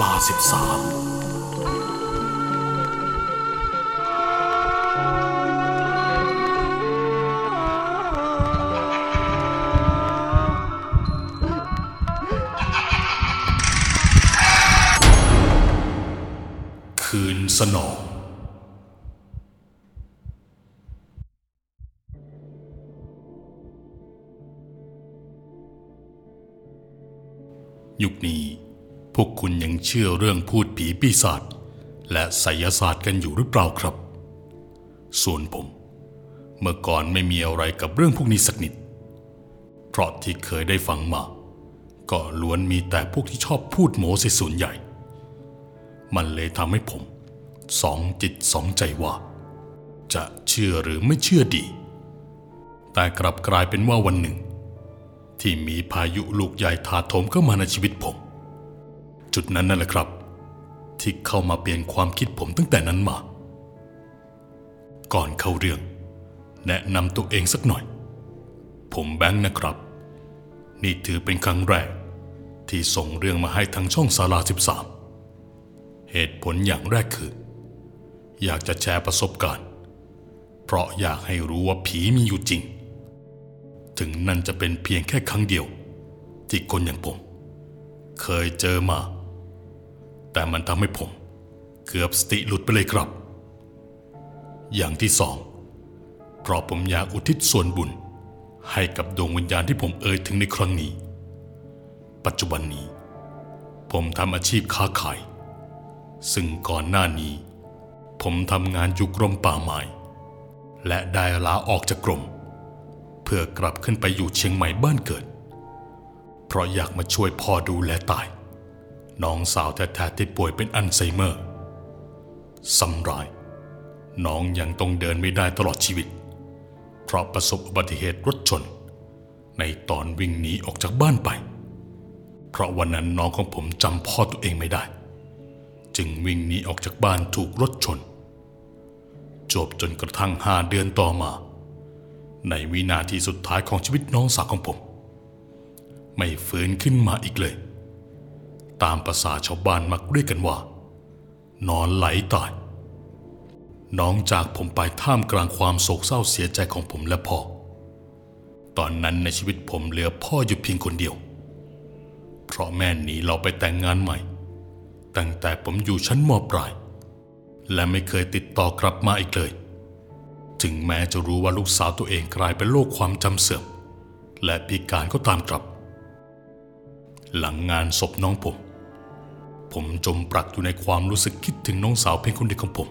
ลาสิบสามคืนสนอง คุณยังเชื่อเรื่องพูดผีปีศาจและไสยศาสตร์กันอยู่หรือเปล่าครับ ส่วนผม เมื่อก่อนไม่มีอะไรกับเรื่องพวกนี้สักนิด เพราะที่เคยได้ฟังมา ก็ล้วนมีแต่พวกที่ชอบพูดโม้เสียส่วนใหญ่ มันเลยทำให้ผม สองจิตสองใจว่า จะเชื่อหรือไม่เชื่อดี แต่กลับกลายเป็นว่าวันหนึ่ง ที่มีพายุลูกใหญ่ถาโถมเข้ามาในชีวิตผม จุดนั้นนั่นแหละครับ ที่เข้ามาเปลี่ยนความคิดผมตั้งแต่นั้นมา ก่อนเข้าเรื่อง แนะนำตัวเองสักหน่อย ผมแบงค์นะครับ นี่ถือเป็นครั้งแรก ที่ส่งเรื่องมาให้ทางช่องสารา13 เหตุผลอย่างแรกคือ อยากจะแชร์ประสบการณ์ เพราะอยากให้รู้ว่าผีมีอยู่จริง ถึงนั่นจะเป็นเพียงแค่ครั้งเดียว ที่คนอย่างผม เคยเจอมา แต่มันทำให้ผม เกือบสติหลุดไปเลยครับ อย่างที่สองเพราะผมอยากอุทิศส่วนบุญ ให้กับดวงวิญญาณที่ผมเอ่ยถึงในครั้งนี้ ปัจจุบันนี้ ผมทำอาชีพค้าขาย ซึ่งก่อนหน้านี้ ผมทำงานอยู่กรมป่าไม้และได้ลาออกจากกรม เพื่อกลับขึ้นไปอยู่เชียงใหม่บ้านเกิด เพราะอยากมาช่วยพ่อดูแลตาย น้องสาวแท้ๆที่ป่วยเป็นอัลไซเมอร์สำราย น้องยังต้องเดินไม่ได้ตลอดชีวิต เพราะประสบอุบัติเหตุรถชน ในตอนวิ่งหนีออกจากบ้านไป เพราะวันนั้นน้องของผมจำพ่อตัวเองไม่ได้ จึงวิ่งหนีออกจากบ้านถูกรถชน จบจนกระทั่งห้าเดือนต่อมา ในวินาทีสุดท้ายของชีวิตน้องสาวของผม ไม่ฟื้นขึ้นมาอีกเลย ตามภาษาชาวบ้านมักเรียกกันว่า นอนไหลตาย น้องจากผมไปท่ามกลางความโศกเศร้าเสียใจของผมและพ่อ ตอนนั้นในชีวิตผมเหลือพ่ออยู่เพียงคนเดียว เพราะแม่หนีเราไปแต่งงานใหม่ ตั้งแต่ผมอยู่ชั้นมปลาย และไม่เคยติดต่อกลับมาอีกเลย ถึงแม้จะรู้ว่าลูกสาวตัวเองกลายเป็นโรคความจำเสื่อมและพิการก็ตามกลับ หลังงานศพน้องผม ผมจมปลักอยู่ในความรู้สึกคิดถึงน้องสาวเพียงคนเดียวของผม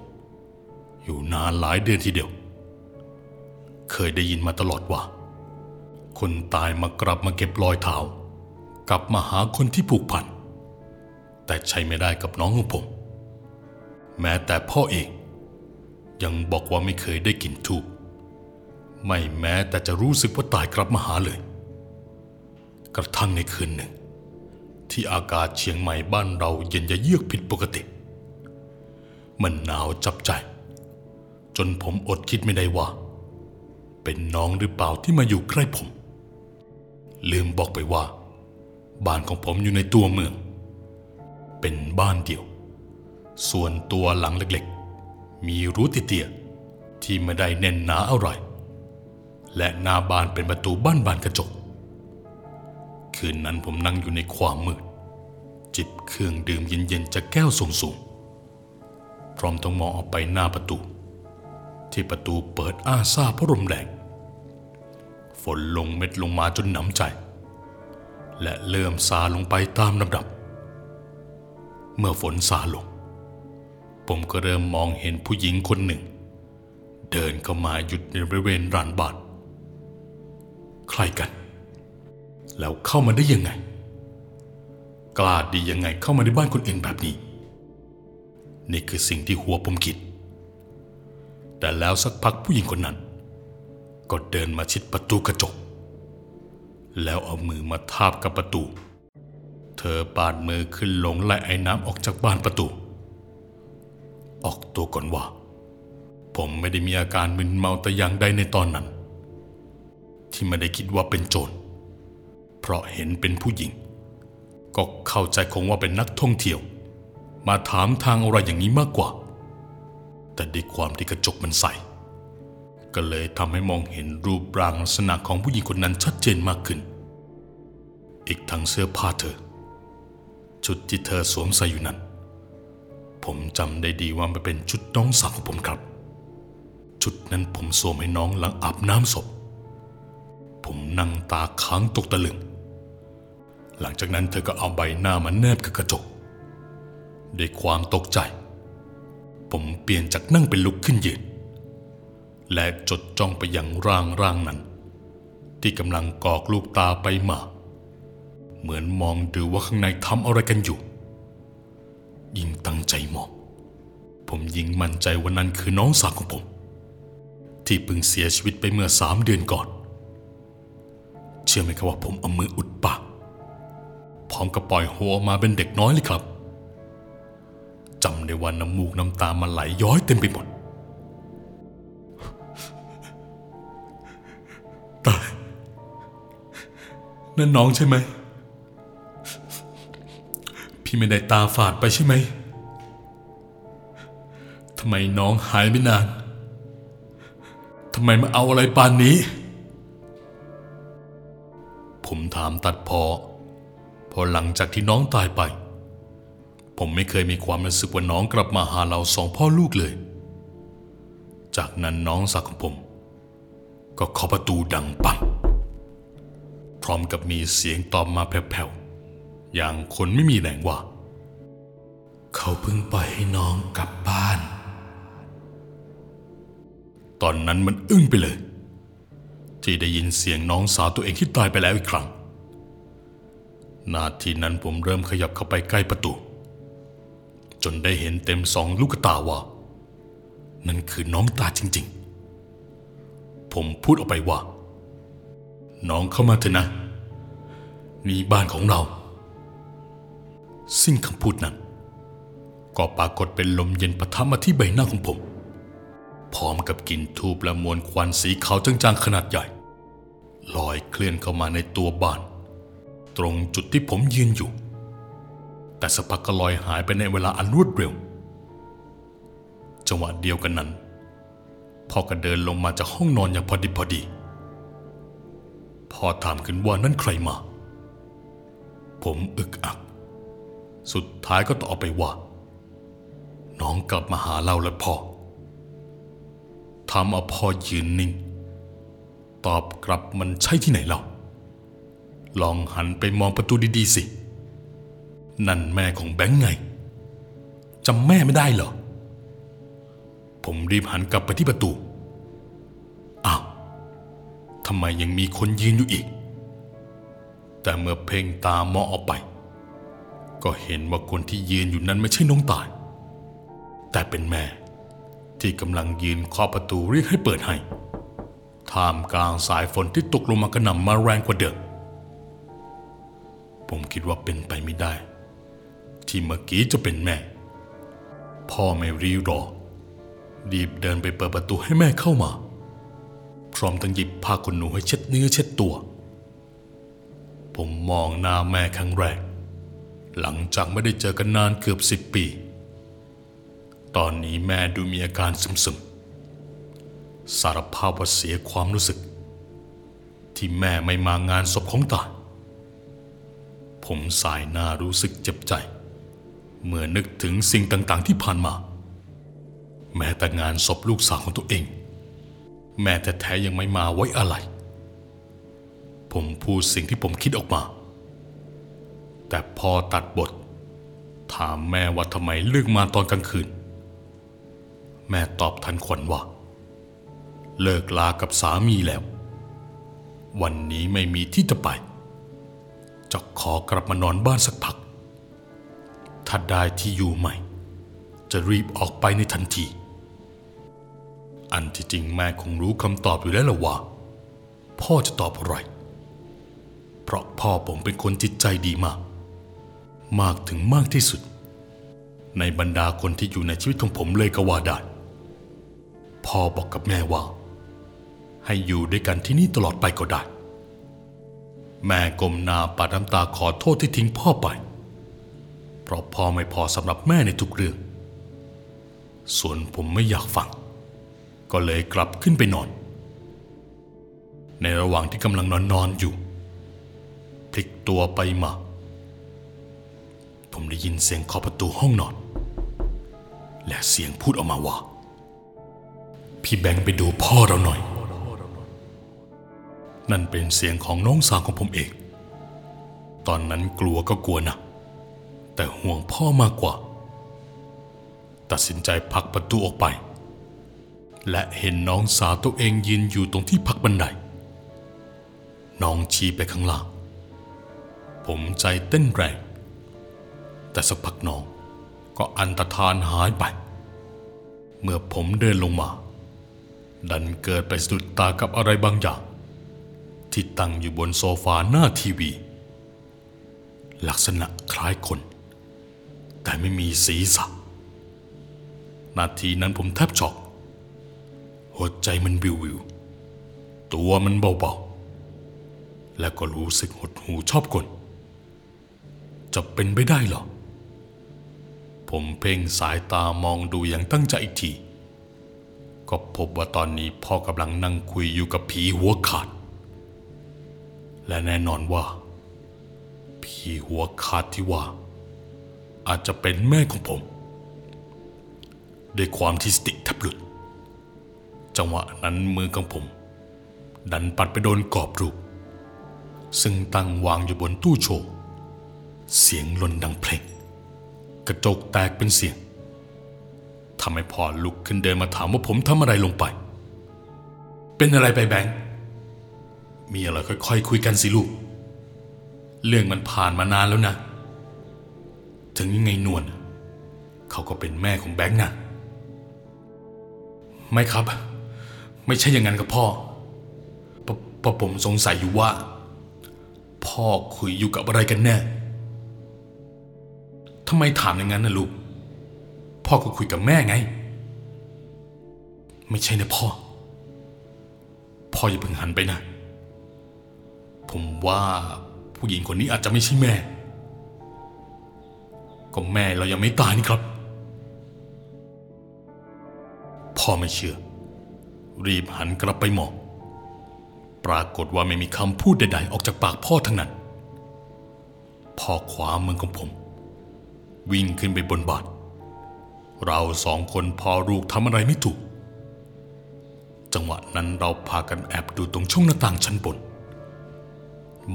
อยู่นานหลายเดือนทีเดียว เคยได้ยินมาตลอดว่า คนตายมากลับมาเก็บรอยเท้ากลับมาหาคนที่ผูกพัน แต่ใช้ไม่ได้กับน้องของผม แม้แต่พ่อเองยังบอกว่าไม่เคยได้กลิ่นทูบไม่แม้แต่จะรู้สึกว่าตายกลับมาหาเลย กระทั่งในคืนหนึ่ง ที่อากาศเชียงใหม่บ้านเราเย็นจะเยือกผิดปกติ มันหนาวจับใจ จนผมอดคิดไม่ได้ว่า เป็นน้องหรือเปล่าที่มาอยู่ใกล้ผม ลืมบอกไปว่า บ้านของผมอยู่ในตัวเมือง เป็นบ้านเดียว ส่วนตัวหลังเล็กๆ มีรั้วเตียที่ไม่ได้แน่นหนาอะไรและหน้าบ้านเป็นประตูบ้านบานกระจก คืนนั้นผมนั่งอยู่ในความมืด จิบเครื่องดื่มเย็นๆจากแก้วสูงๆพร้อมต้องมองออกไปหน้าประตู ที่ประตูเปิดอ้าซ่าเพราะลมแรงฝนลงเม็ดลงมาจนหนำใจ และเริ่มซาลงไปตามลำดับ เมื่อฝนซาลง ผมก็เริ่มมองเห็นผู้หญิงคนหนึ่ง เดินเข้ามาหยุดในบริเวณร้านบาทใครกัน แล้วเข้ามาได้ยังไง กล้าดียังไงเข้ามาในบ้านคนอื่นแบบนี้ นี่คือสิ่งที่หัวผมคิด แต่แล้วสักพักผู้หญิงคนนั้น ก็เดินมาชิดประตูกระจก แล้วเอามือมาทาบกับประตู เธอปาดมือขึ้นลงไล่ไอ้น้ำออกจากบ้านประตู ออกตัวก่อนว่า ผมไม่ได้มีอาการมึนเมาแต่อย่างใดในตอนนั้น ที่ไม่ได้คิดว่าเป็นโจร เพราะเห็นเป็นผู้หญิง ก็เข้าใจคงว่าเป็นนักท่องเที่ยว มาถามทางอะไรอย่างนี้มากกว่า แต่ด้วยความที่กระจกมันใสก็เลยทำให้มองเห็นรูปร่างลักษณะของผู้หญิงคนนั้นชัดเจนมากขึ้น อีกทั้งเสื้อผ้าเธอ ชุดที่เธอสวมใส่อยู่นั้น ผมจำได้ดีว่ามันเป็นชุดน้องสาวของผมครับ ชุดนั้นผมสวมให้น้องหลังอาบน้ำศพ ผมนั่งตาค้างตกตะลึง หลังจากนั้นเธอก็เอาใบหน้ามาแนบกับกระจก ด้วยความตกใจ ผมเปลี่ยนจากนั่งเป็นลุกขึ้นยืน และจดจ้องไปยังร่างร่างนั้น ที่กำลังกอกลูกตาไปมา เหมือนมองดูว่าข้างในทำอะไรกันอยู่ ยิ่งตั้งใจมอง ผมยิ่งมั่นใจว่านั้นคือน้องสาวของผม ที่เพิ่งเสียชีวิตไปเมื่อสามเดือนก่อน เชื่อไหมครับว่าผมเอามืออุดปาก ร้อมกับปล่อยหัวออกมาเป็นเด็กน้อยเลยครับจำได้ว่าน้ำมูกน้ำตามันไหลย้อยเต็มไปหมดตายนั่นน้องใช่ไหม พี่ไม่ได้ตาฝาดไปใช่ไหมทำไมน้องหายไม่นานทำไมมาเอาอะไรปานนี้ ผมถามตัดพอ พอหลังจากที่น้องตายไป ผมไม่เคยมีความรู้สึกว่าน้องกลับมาหาเราสองพ่อลูกเลย จากนั้นน้องสาวของผม ก็เคาะประตูดังปังพร้อมกับมีเสียงตอบมาแผ่วๆอย่างคนไม่มีแรงว่า เขาเพิ่งปล่อยให้น้องกลับบ้าน ตอนนั้นมันอึ้งไปเลย ที่ได้ยินเสียงน้องสาวตัวเองที่ตายไปแล้วอีกครั้ง นาทีนั้นผมเริ่มขยับเข้าไปใกล้ประตู จนได้เห็นเต็มสองลูกตาว่า นั่นคือน้องตาจริง ๆ ผมพูดออกไปว่า น้องเข้ามาเถอะนะ นี่บ้านของเราสิ่งคำพูดนั้น ก็ปรากฏเป็นลมเย็นปะทะมาที่ใบหน้าของผม พร้อมกับกลิ่นทูบและมวลควันสีขาวจางๆขนาดใหญ่ ลอยเคลื่อนเข้ามาในตัวบ้าน ตรงจุดที่ผมยืนอยู่ แต่สักพักก็ลอยหายไปในเวลาอันรวดเร็ว จังหวะเดียวกันนั้นพ่อก็เดินลงมาจากห้องนอนอย่างพอดีพอดีพ่อถามขึ้นว่านั่นใครมา ผมอึกอัก สุดท้ายก็ตอบไปว่า น้องกลับมาหาเราแล้วพ่อทำเอาพ่อยืนนิ่ง ตอบกลับมันใช่ที่ไหนเล่า ลองหันไปมองประตูดีๆสิ นั่นแม่ของแบงค์ไงจำแม่ไม่ได้เหรอ ผมรีบหันกลับไปที่ประตู อ้าวทำไมยังมีคนยืนอยู่อีก แต่เมื่อเพ่งตามองออกไป ก็เห็นว่าคนที่ยืนอยู่นั้นไม่ใช่น้องตาย แต่เป็นแม่ที่กำลังยืนเคาะประตูเรียกให้เปิดให้ท่ามกลางสายฝนที่ตกลงมากระหน่ำมาแรงกว่าเดิม ผมคิดว่าเป็นไปไม่ได้ ที่เมื่อกี้จะเป็นแม่ พ่อไม่รีรอรีบเดินไปเปิดประตูให้แม่เข้ามา พร้อมทั้งหยิบผ้าขนหนูให้เช็ดเนื้อเช็ดตัว ผมมองหน้าแม่ครั้งแรก หลังจากไม่ได้เจอกันนานเกือบสิบปี ตอนนี้แม่ดูมีอาการซึมๆสารภาพว่าเสียความรู้สึก ที่แม่ไม่มางานศพของตา ผมสายหน้ารู้สึกเจ็บใจ เมื่อนึกถึงสิ่งต่างๆที่ผ่านมา แม้แต่งานศพลูกสาวของตัวเอง แม่แท้ๆยังไม่มาไว้อะไร ผมพูดสิ่งที่ผมคิดออกมา แต่พอตัดบท ถามแม่ว่าทำไมเลือกมาตอนกลางคืน แม่ตอบทันควันว่า เลิกลากับสามีแล้ว วันนี้ไม่มีที่จะไป จะขอกลับมานอนบ้านสักพัก ถ้าได้ที่อยู่ใหม่ จะรีบออกไปในทันที อันที่จริงแม่คงรู้คำตอบอยู่แล้วละว่า พ่อจะตอบอะไร เพราะพ่อผมเป็นคนจิตใจดีมาก มากถึงมากที่สุด ในบรรดาคนที่อยู่ในชีวิตของผมเลยก็ว่าได้พ่อบอกกับแม่ว่า ให้อยู่ด้วยกันที่นี่ตลอดไปก็ได้ แม่ก้มหน้าปาดน้ำตาขอโทษที่ทิ้งพ่อไป เพราะพ่อไม่พอสำหรับแม่ในทุกเรื่อง ส่วนผมไม่อยากฟัง ก็เลยกลับขึ้นไปนอน ในระหว่างที่กำลังนอนนอนอยู่ พลิกตัวไปมา ผมได้ยินเสียงเคาะประตูห้องนอน และเสียงพูดออกมาว่า พี่แบงค์ไปดูพ่อเราหน่อย นั่นเป็นเสียงของน้องสาวของผมเอง ตอนนั้นกลัวก็กลัวนะ แต่ห่วงพ่อมากกว่า ตัดสินใจผลักประตูออกไป และเห็นน้องสาวตัวเองยืนอยู่ตรงที่พักบันได น้องชี้ไปข้างล่าง ผมใจเต้นแรง แต่สักพักน้องก็อันตรธานหายไป เมื่อผมเดินลงมา ดันเกิดไปสะดุดตากับอะไรบางอย่าง ที่ตั้งอยู่บนโซฟาหน้าทีวี ลักษณะคล้ายคน แต่ไม่มีศีรษะ นาทีนั้นผมแทบช็อกหัวใจมันวิววิว ตัวมันเบาๆ แล้วก็รู้สึกหดหูชอบกลจะเป็นไปได้หรอ ผมเพ่งสายตามองดูอย่างตั้งใจอีกที ก็พบว่าตอนนี้พ่อกำลังนั่งคุยอยู่กับผีหัวขาด และแน่นอนว่า ผีหัวขาดที่ว่า อาจจะเป็นแม่ของผม ด้วยความที่สติแทบหลุด จังหวะนั้นมือของผม ดันปัดไปโดนกรอบรูป ซึ่งตั้งวางอยู่บนตู้โชว์เสียงล่นดังเพลงกระจกแตกเป็นเสียงทำให้พ่อลุกขึ้นเดินมาถามว่าผมทำอะไรลงไป เป็นอะไรไปแบงค์ มีอะไรค่อยๆคคุยกันสิลูก เรื่องมันผ่านมานานแล้วนะ ถึงยังไงนวลเขาก็เป็นแม่ของแบงค์นะไม่ครับ ไม่ใช่อย่างนั้นกับพ่อปปผมสงสัยอยู่ว่า พ่อคุยอยู่กับอะไรกันแน่ทำไมถามอย่างนั้นนะลูก พ่อก็คุยกับแม่ไง ไม่ใช่นะพ่อ พ่ออย่าเพิ่งหันไปนะ ผมว่าผู้หญิงคนนี้อาจจะไม่ใช่แม่ ก็แม่เรายังไม่ตายนี่ครับ พ่อไม่เชื่อ รีบหันกลับไปมองปรากฏว่าไม่มีคำพูดใดๆ ออกจากปากพ่อทั้งนั้น พ่อขวามือของผม วิ่งขึ้นไปบนบาทเราสองคนพอลูกทำอะไรไม่ถูก จังหวะนั้นเราพากันแอบดูตรงช่องหน้าต่างชั้นบน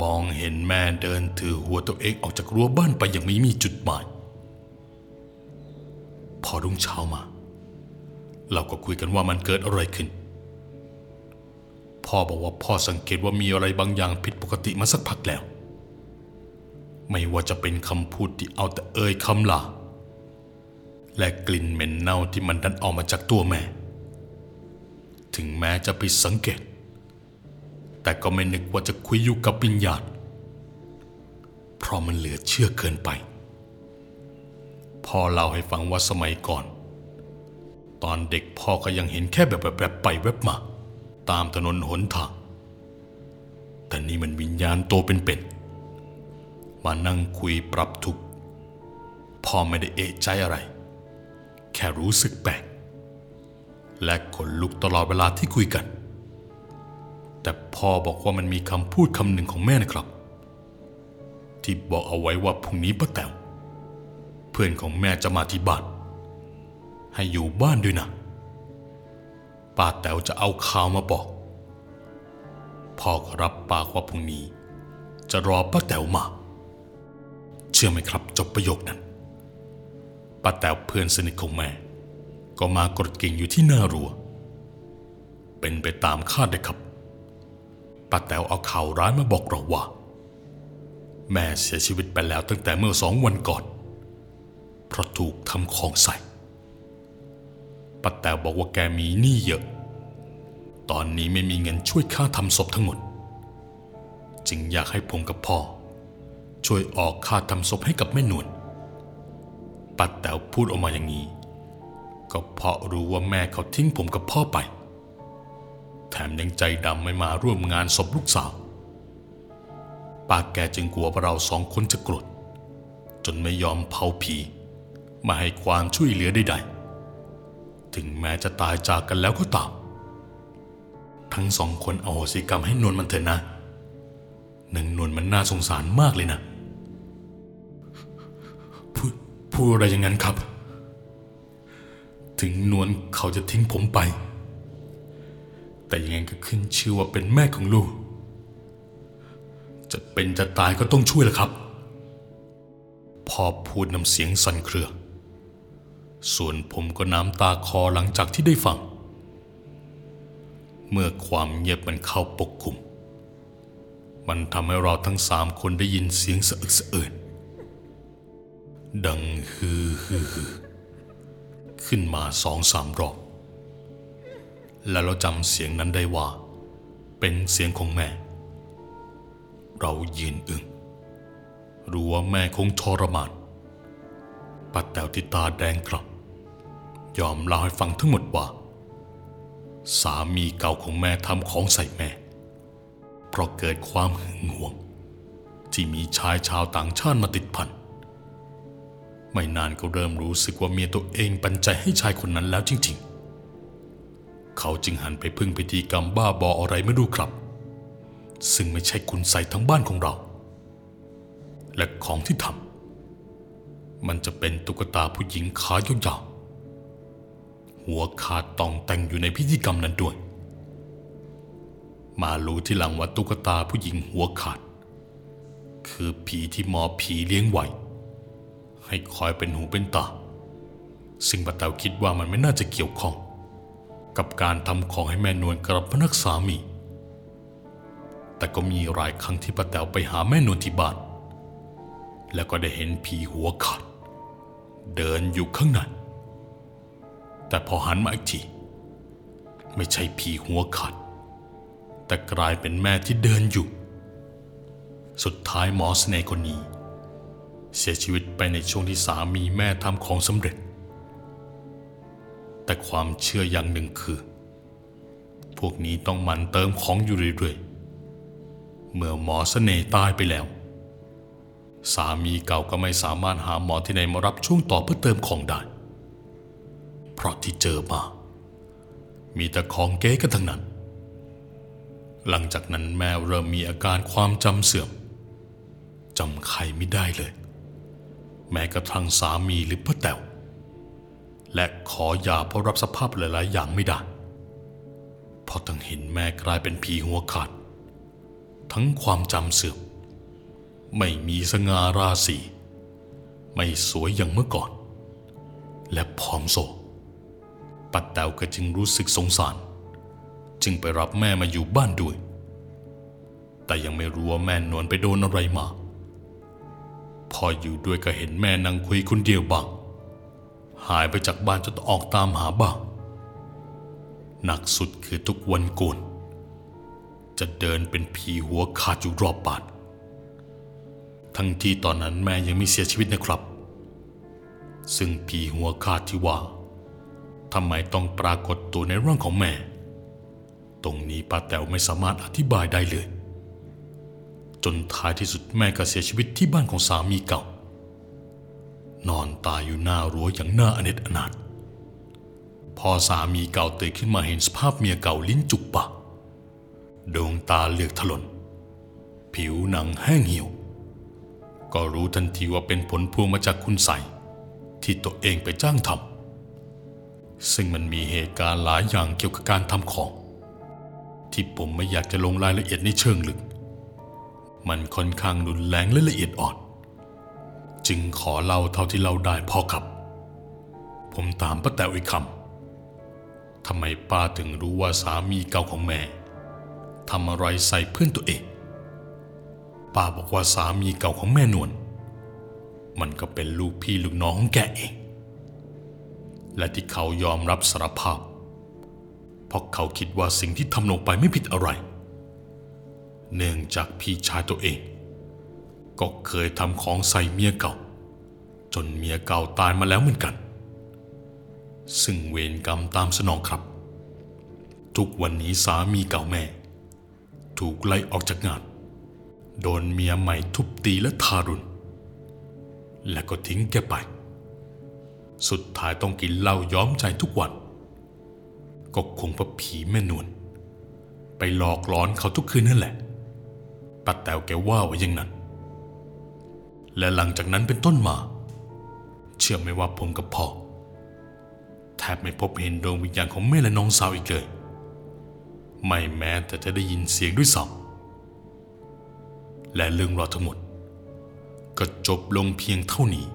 มองเห็นแม่เดินถือหัวตัวเองออกจากรั้วบ้านไปอย่างไม่มีจุดหมาย พอรุ่งเช้ามา เราก็คุยกันว่ามันเกิดอะไรขึ้น พ่อบอกว่าพ่อสังเกตว่ามีอะไรบางอย่างผิดปกติมาสักพักแล้ว ไม่ว่าจะเป็นคำพูดที่เอาแต่เอ่ยคำลาและกลิ่นเหม็นเน่าที่มันดันออกมาจากตัวแม่ ถึงแม้จะผิดสังเกต แต่ก็ไม่นึกว่าจะคุยอยู่กับวิญญาณ เพราะมันเหลือเชื่อเกินไป พ่อเล่าให้ฟังว่าสมัยก่อน ตอนเด็กพ่อก็ยังเห็นแค่แบบแบบไปแวบมา ตามถนนหนทาง แต่นี่มันวิญญาณโตเป็นๆมานั่งคุยปรับทุกข์พ่อไม่ได้เอะใจอะไร แค่รู้สึกแปลกและขนลุกตลอดเวลาที่คุยกัน แต่พ่อบอกว่ามันมีคำพูดคำหนึ่งของแม่นะครับ ที่บอกเอาไว้ว่าพรุ่งนี้ป้าแต๋วเพื่อนของแม่จะมาที่บ้าน ให้อยู่บ้านด้วยนะป้าแต๋วจะเอาข่าวมาบอก พ่อก็รับปากว่าพรุ่งนี้ จะรอป้าแต๋วมา เชื่อไหมครับจบประโยคนั้นป้าแต๋วเพื่อนสนิทของแม่ ก็มากดกิ่งอยู่ที่หน้ารั้วเป็นไปตามคาดเลยครับ ป้าแต๋วเอาข่าวร้ายมาบอกเราว่า แม่เสียชีวิตไปแล้วตั้งแต่เมื่อสองวันก่อน เพราะถูกทำของใส่ป้าแต๋วบอกว่าแกมีหนี้เยอะ ตอนนี้ไม่มีเงินช่วยค่าทำศพทั้งหมด จึงอยากให้ผมกับพ่อ ช่วยออกค่าทำศพให้กับแม่นวลป้าแต๋วพูดออกมาอย่างนี้ก็เพราะรู้ว่าแม่เขาทิ้งผมกับพ่อไป แถมยังใจดำไม่มาร่วมงานศพลูกสาว ป้าแกจึงกลัวว่าเราสองคนจะโกรธจนไม่ยอมเผาผีมาให้ความช่วยเหลือใดๆ ถึงแม้จะตายจากกันแล้วก็ตาม ทั้งสองคนเอาโหสิกรรมให้นวลมันเถอะนะหนึ่งนวลมันน่าสงสารมากเลยนะพูดพูดอะไรอย่างนั้นครับ ถึงนวลเขาจะทิ้งผมไป แต่ยังไงก็ขึ้นชื่อว่าเป็นแม่ของลูก จะเป็นจะตายก็ต้องช่วยแหละครับพ่อพูดน้ำเสียงสั่นเครือ ส่วนผมก็น้ำตาคอหลังจากที่ได้ฟัง เมื่อความเงียบมันเข้าปกคลุม มันทำให้เราทั้งสามคนได้ยินเสียงสะอึกสะอื้นดังฮือฮือขึ้นมาสองสามรอบ และเราจำเสียงนั้นได้ว่า เป็นเสียงของแม่ เรายืนอึง้งรู้ว่าแม่คงทรมานปัดแตวที่ตาแดงกลับ ยอมเล่าให้ฟังทั้งหมดว่า สามีเก่าของแม่ทำของใส่แม่ เพราะเกิดความหึงหวง ที่มีชายชาวต่างชาติมาติดพัน ไม่นานก็เริ่มรู้สึกว่าเมียตัวเองปันใจให้ชายคนนั้นแล้วจริง ๆ เขาจึงหันไปพึ่งพิธีกรรมบ้าบออะไรไม่รู้ครับ ซึ่งไม่ใช่คุณใส่ทั้งบ้านของเรา และของที่ทำมันจะเป็นตุ๊กตาผู้หญิงขายาวๆหัวขาดตองแต่งอยู่ในพิธีกรรมนั้นด้วย มารู้ที่หลังว่าตุ๊กตาผู้หญิงหัวขาด คือผีที่หมอผีเลี้ยงไว้ให้คอยเป็นหูเป็นตาซึ่งป้าแต๋วคิดว่ามันไม่น่าจะเกี่ยวข้อง กับการทำของให้แม่นวลกับพนักสามี แต่ก็มีหลายครั้งที่ป้าแต๋วไปหาแม่นวลที่บ้าน แล้วก็ได้เห็นผีหัวขาดเดินอยู่ข้างใน แต่พอหันมาอีกที ไม่ใช่ผีหัวขาดแต่กลายเป็นแม่ที่เดินอยู่ สุดท้ายหมอเสน่ห์คนนี้ เสียชีวิตไปในช่วงที่สามีแม่ทำของสำเร็จ แต่ความเชื่ออย่างหนึ่งคือ พวกนี้ต้องหมันเติมของอยู่เรื่อยๆ เมื่อหมอเสน่ห์ตายไปแล้ว สามีเก่าก็ไม่สามารถหาหมอที่ไหนมารับช่วงต่อเพื่อเติมของได้ เพราะที่เจอมา มีแต่ของเก๊กันทั้งนั้น หลังจากนั้นแม่เริ่มมีอาการความจำเสื่อมจำใครไม่ได้เลย แม้กระทั่งสามีหรือพ่อแต๋ว และขอยาเพราะรับสภาพหลาย ๆ อย่างไม่ได้เพราะทั้งเห็นแม่กลายเป็นผีหัวขาด ทั้งความจำเสื่อมไม่มีสง่าราศีไม่สวยอย่างเมื่อก่อน และผอมโซปัดแต๋วก็จึงรู้สึกสงสาร จึงไปรับแม่มาอยู่บ้านด้วย แต่ยังไม่รู้ว่าแม่นวลไปโดนอะไรมา พออยู่ด้วยก็เห็นแม่นั่งคุยคนเดียวบ้าง หายไปจากบ้านจนต้องออกตามหาบ้าง หนักสุดคือทุกวันโกนจะเดินเป็นผีหัวขาดอยู่รอบบ้าน ทั้งที่ตอนนั้นแม่ยังไม่เสียชีวิตนะครับ ซึ่งผีหัวขาดที่ว่าทำไมต้องปรากฏตัวในร่างของแม่ ตรงนี้ป้าแต๋วไม่สามารถอธิบายได้เลย จนท้ายที่สุดแม่ก็เสียชีวิตที่บ้านของสามีเก่า นอนตายอยู่หน้ารั้วอย่างน่าอเนจอนาถพอสามีเก่าตื่นขึ้นมาเห็นสภาพเมียเก่าลิ้นจุกปากดวงตาเลือกถลน ผิวหนังแห้งเหี่ยว ก็รู้ทันทีว่าเป็นผลพวงมาจากคุณใสที่ตัวเองไปจ้างทำซึ่งมันมีเหตุการณ์หลายอย่างเกี่ยวกับการทำของ ที่ผมไม่อยากจะลงรายละเอียดในเชิงลึก มันค่อนข้างรุนแรงและละเอียดอ่อน จึงขอเล่าเท่าที่เล่าได้พอครับ ผมถามป้าแต๋วอีกคำทำไมป้าถึงรู้ว่าสามีเก่าของแม่ทำอะไรใส่เพื่อนตัวเอง ป้าบอกว่าสามีเก่าของแม่นวลมันก็เป็นลูกพี่ลูกน้องของแกเอง และที่เขายอมรับสารภาพ เพราะเขาคิดว่าสิ่งที่ทำลงไปไม่ผิดอะไร เนื่องจากพี่ชายตัวเอง ก็เคยทำของใส่เมียเก่า จนเมียเก่าตายมาแล้วเหมือนกัน ซึ่งเวรกรรมตามสนองครับ ทุกวันนี้สามีเก่าแม่ ถูกไล่ออกจากงาน โดนเมียใหม่ทุบตีและทารุณ และก็ทิ้งแกไป สุดท้ายต้องกินเหล้าย้อมใจทุกวัน ก็คงเพราะผีแม่นวลไปหลอกหลอนเขาทุกคืนนั่นแหละป้าแต๋วแกว่าไว้อย่างนั้น และหลังจากนั้นเป็นต้นมา เชื่อไหมว่าผมกับพ่อแทบไม่พบเห็นดวงวิญญาณของแม่และน้องสาวอีกเลย ไม่แม้แต่จะได้ยินเสียงด้วยซ้ำและเรื่องราวทั้งหมด ก็จบลงเพียงเท่านี้